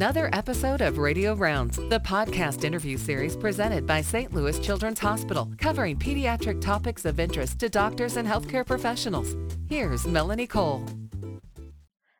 another episode of Radio Rounds, the podcast interview series presented by St. Louis Children's Hospital, covering pediatric topics of interest to doctors and healthcare professionals. Here's Melanie Cole.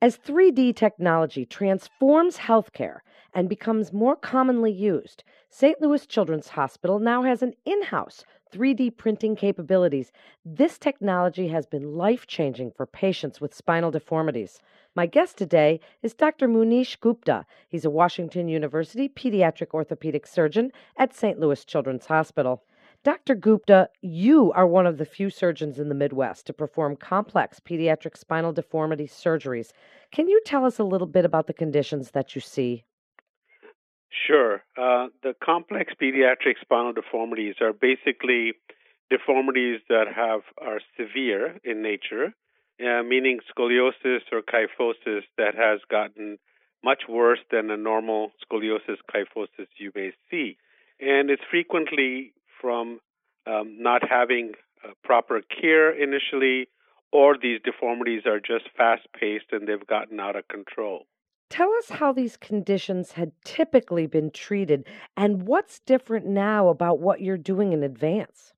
As 3D technology transforms healthcare and becomes more commonly used, St. Louis Children's Hospital now has an in house 3D printing capabilities. This technology has been life changing for patients with spinal deformities. My guest today is Dr. Munish Gupta. He's a Washington University pediatric orthopedic surgeon at St. Louis Children's Hospital. Dr. Gupta, you are one of the few surgeons in the Midwest to perform complex pediatric spinal deformity surgeries. Can you tell us a little bit about the conditions that you see? Sure. Uh, the complex pediatric spinal deformities are basically deformities that have are severe in nature uh, meaning scoliosis or kyphosis that has gotten much worse than a normal scoliosis kyphosis you may see. And it's frequently from um, not having uh, proper care initially, or these deformities are just fast paced and they've gotten out of control. Tell us how these conditions had typically been treated and what's different now about what you're doing in advance.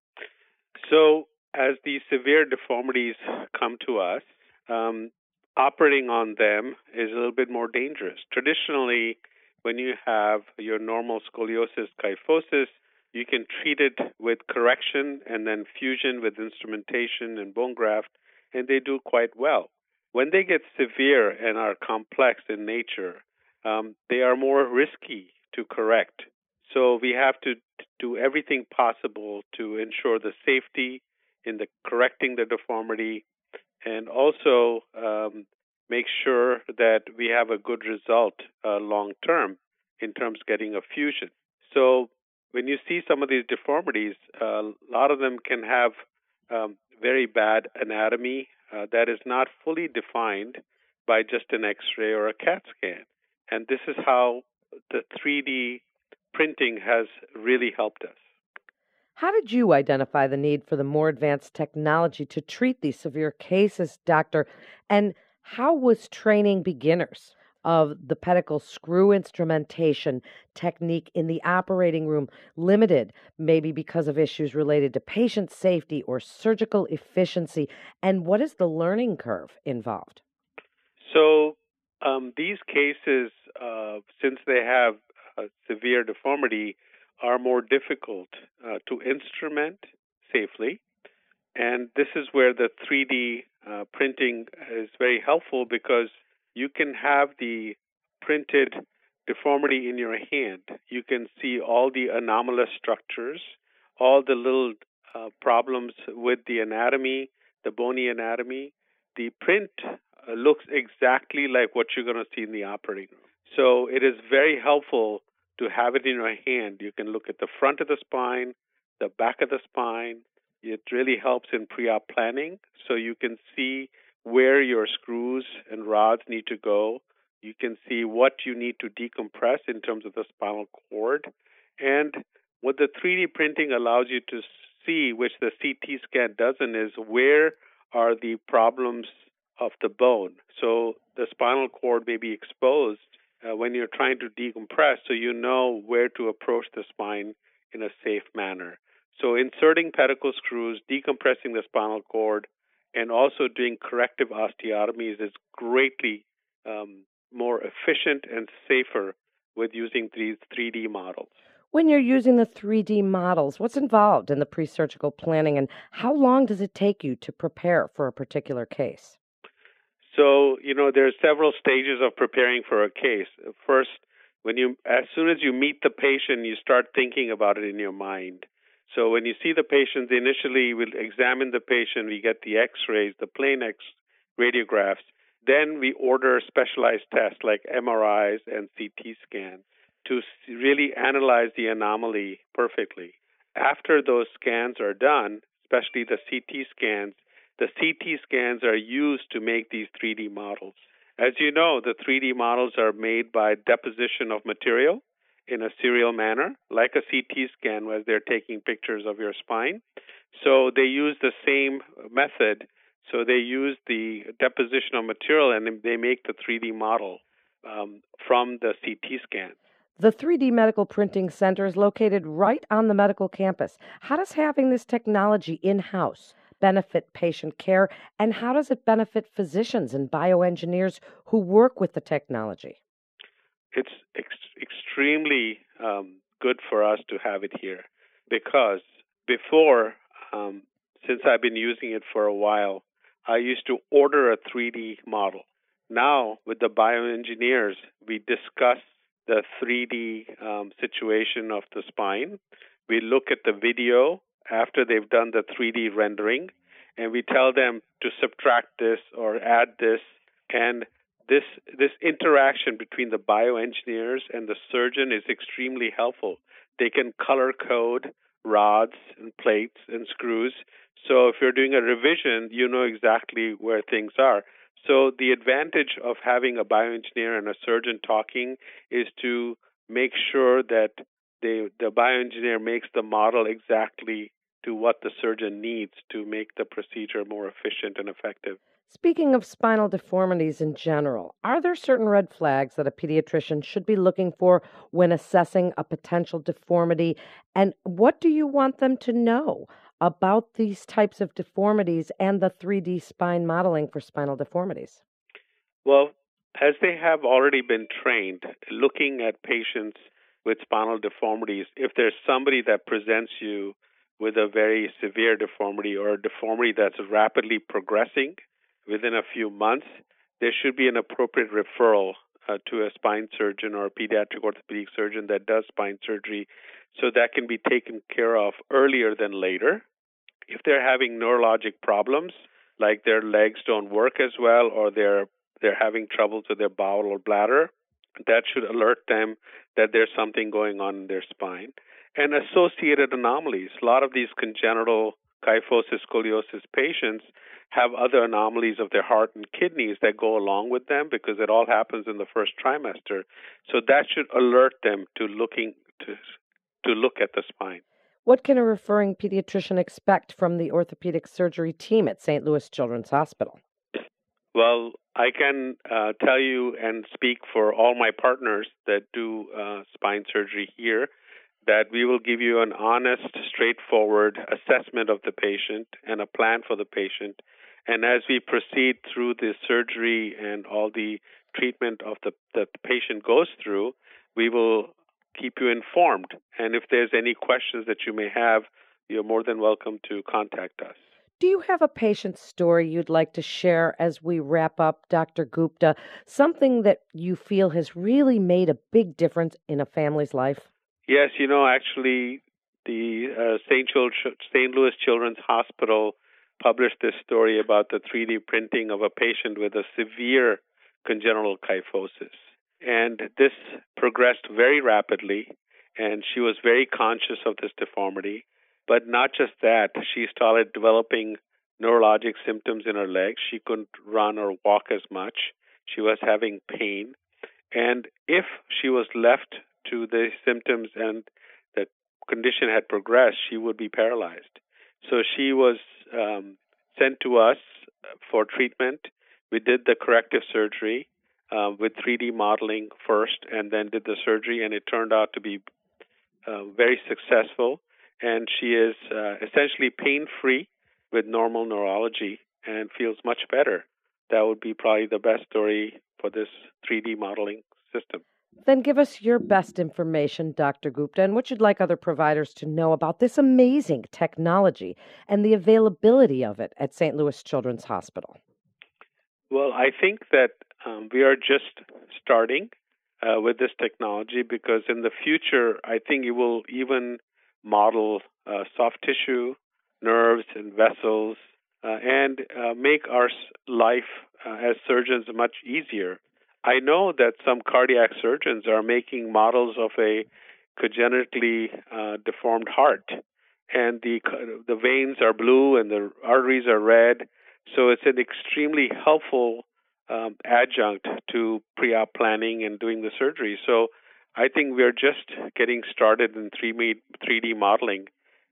So, as these severe deformities come to us, um, operating on them is a little bit more dangerous. Traditionally, when you have your normal scoliosis kyphosis, you can treat it with correction and then fusion with instrumentation and bone graft, and they do quite well. When they get severe and are complex in nature, um, they are more risky to correct. So we have to do everything possible to ensure the safety in the correcting the deformity and also um, make sure that we have a good result uh, long term in terms of getting a fusion. So when you see some of these deformities, uh, a lot of them can have um, very bad anatomy uh, that is not fully defined by just an X-ray or a CAT scan, and this is how the 3D printing has really helped us. How did you identify the need for the more advanced technology to treat these severe cases, doctor? And how was training beginners of the pedicle screw instrumentation technique in the operating room limited, maybe because of issues related to patient safety or surgical efficiency? And what is the learning curve involved? So, um, these cases, uh, since they have a severe deformity, are more difficult uh, to instrument safely. And this is where the 3D uh, printing is very helpful because you can have the printed deformity in your hand. You can see all the anomalous structures, all the little uh, problems with the anatomy, the bony anatomy. The print uh, looks exactly like what you're going to see in the operating room. So it is very helpful to have it in your hand. You can look at the front of the spine, the back of the spine. It really helps in pre op planning so you can see where your screws and rods need to go. You can see what you need to decompress in terms of the spinal cord. And what the 3D printing allows you to see, which the CT scan doesn't, is where are the problems of the bone. So the spinal cord may be exposed uh, when you're trying to decompress so you know where to approach the spine in a safe manner. So, inserting pedicle screws, decompressing the spinal cord, and also doing corrective osteotomies is greatly um, more efficient and safer with using these 3D models. When you're using the 3D models, what's involved in the pre surgical planning and how long does it take you to prepare for a particular case? So, you know, there are several stages of preparing for a case. First, when you as soon as you meet the patient, you start thinking about it in your mind. So when you see the patient, initially we'll examine the patient, we get the x-rays, the plain X radiographs. Then we order specialized tests like MRIs and CT scans to really analyze the anomaly perfectly. After those scans are done, especially the CT scans, the CT scans are used to make these 3D models. As you know, the 3D models are made by deposition of material in a serial manner, like a CT scan where they're taking pictures of your spine. So they use the same method. So they use the deposition of material and they make the 3D model. um, from the CT scan. The 3D Medical Printing Center is located right on the medical campus. How does having this technology in house benefit patient care, and how does it benefit physicians and bioengineers who work with the technology? It's ex- extremely um, good for us to have it here because before, um, since I've been using it for a while, I used to order a 3D model. Now, with the bioengineers, we discuss the 3D um, situation of the spine. We look at the video after they've done the 3D rendering, and we tell them to subtract this or add this. And this this interaction between the bioengineers and the surgeon is extremely helpful. They can color code rods and plates and screws. So if you're doing a revision, you know exactly where things are. So the advantage of having a bioengineer and a surgeon talking is to make sure that they, the bioengineer makes the model exactly to what the surgeon needs to make the procedure more efficient and effective. Speaking of spinal deformities in general, are there certain red flags that a pediatrician should be looking for when assessing a potential deformity? And what do you want them to know about these types of deformities and the 3D spine modeling for spinal deformities? Well, as they have already been trained looking at patients with spinal deformities, if there's somebody that presents you with a very severe deformity or a deformity that's rapidly progressing, within a few months, there should be an appropriate referral uh, to a spine surgeon or a pediatric orthopedic surgeon that does spine surgery so that can be taken care of earlier than later. If they're having neurologic problems, like their legs don't work as well or they're they're having troubles with their bowel or bladder, that should alert them that there's something going on in their spine. And associated anomalies. A lot of these congenital kyphosis scoliosis patients have other anomalies of their heart and kidneys that go along with them because it all happens in the first trimester. So that should alert them to looking to to look at the spine. What can a referring pediatrician expect from the orthopedic surgery team at St. Louis Children's Hospital? Well, I can uh, tell you and speak for all my partners that do uh, spine surgery here that we will give you an honest, straightforward assessment of the patient and a plan for the patient. And as we proceed through the surgery and all the treatment of the that the patient goes through, we will keep you informed. And if there's any questions that you may have, you're more than welcome to contact us. Do you have a patient story you'd like to share as we wrap up, Dr. Gupta? Something that you feel has really made a big difference in a family's life? Yes, you know, actually, the uh, St. St. Louis Children's Hospital published this story about the 3D printing of a patient with a severe congenital kyphosis. And this progressed very rapidly, and she was very conscious of this deformity. But not just that, she started developing neurologic symptoms in her legs. She couldn't run or walk as much. She was having pain. And if she was left to the symptoms and the condition had progressed, she would be paralyzed. So she was um, sent to us for treatment. We did the corrective surgery uh, with 3D modeling first, and then did the surgery, and it turned out to be uh, very successful. And she is uh, essentially pain free with normal neurology and feels much better. That would be probably the best story for this 3D modeling system. Then give us your best information, Dr. Gupta, and what you'd like other providers to know about this amazing technology and the availability of it at St. Louis Children's Hospital. Well, I think that um, we are just starting uh, with this technology because in the future, I think it will even model uh, soft tissue, nerves, and vessels, uh, and uh, make our life uh, as surgeons much easier I know that some cardiac surgeons are making models of a congenitally uh, deformed heart, and the the veins are blue and the arteries are red. So it's an extremely helpful um, adjunct to pre-op planning and doing the surgery. So I think we're just getting started in 3D modeling,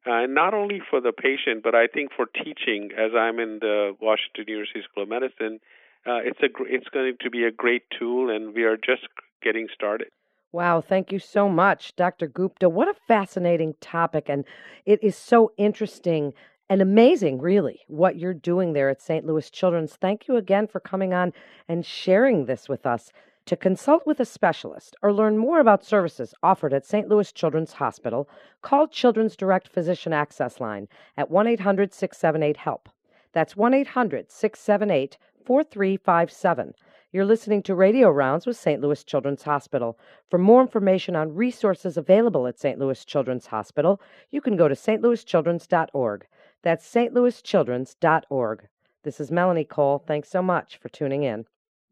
uh, not only for the patient, but I think for teaching. As I'm in the Washington University School of Medicine, uh, it's a gr- it's going to be a great tool, and we are just getting started. Wow, thank you so much, Dr. Gupta. What a fascinating topic, and it is so interesting and amazing, really, what you're doing there at St. Louis Children's. Thank you again for coming on and sharing this with us. To consult with a specialist or learn more about services offered at St. Louis Children's Hospital, call Children's Direct Physician Access Line at 1 800 678 HELP. That's 1 800 678 4357. You're listening to Radio Rounds with St. Louis Children's Hospital. For more information on resources available at St. Louis Children's Hospital, you can go to stlouischildrens.org. That's stlouischildrens.org. This is Melanie Cole. Thanks so much for tuning in.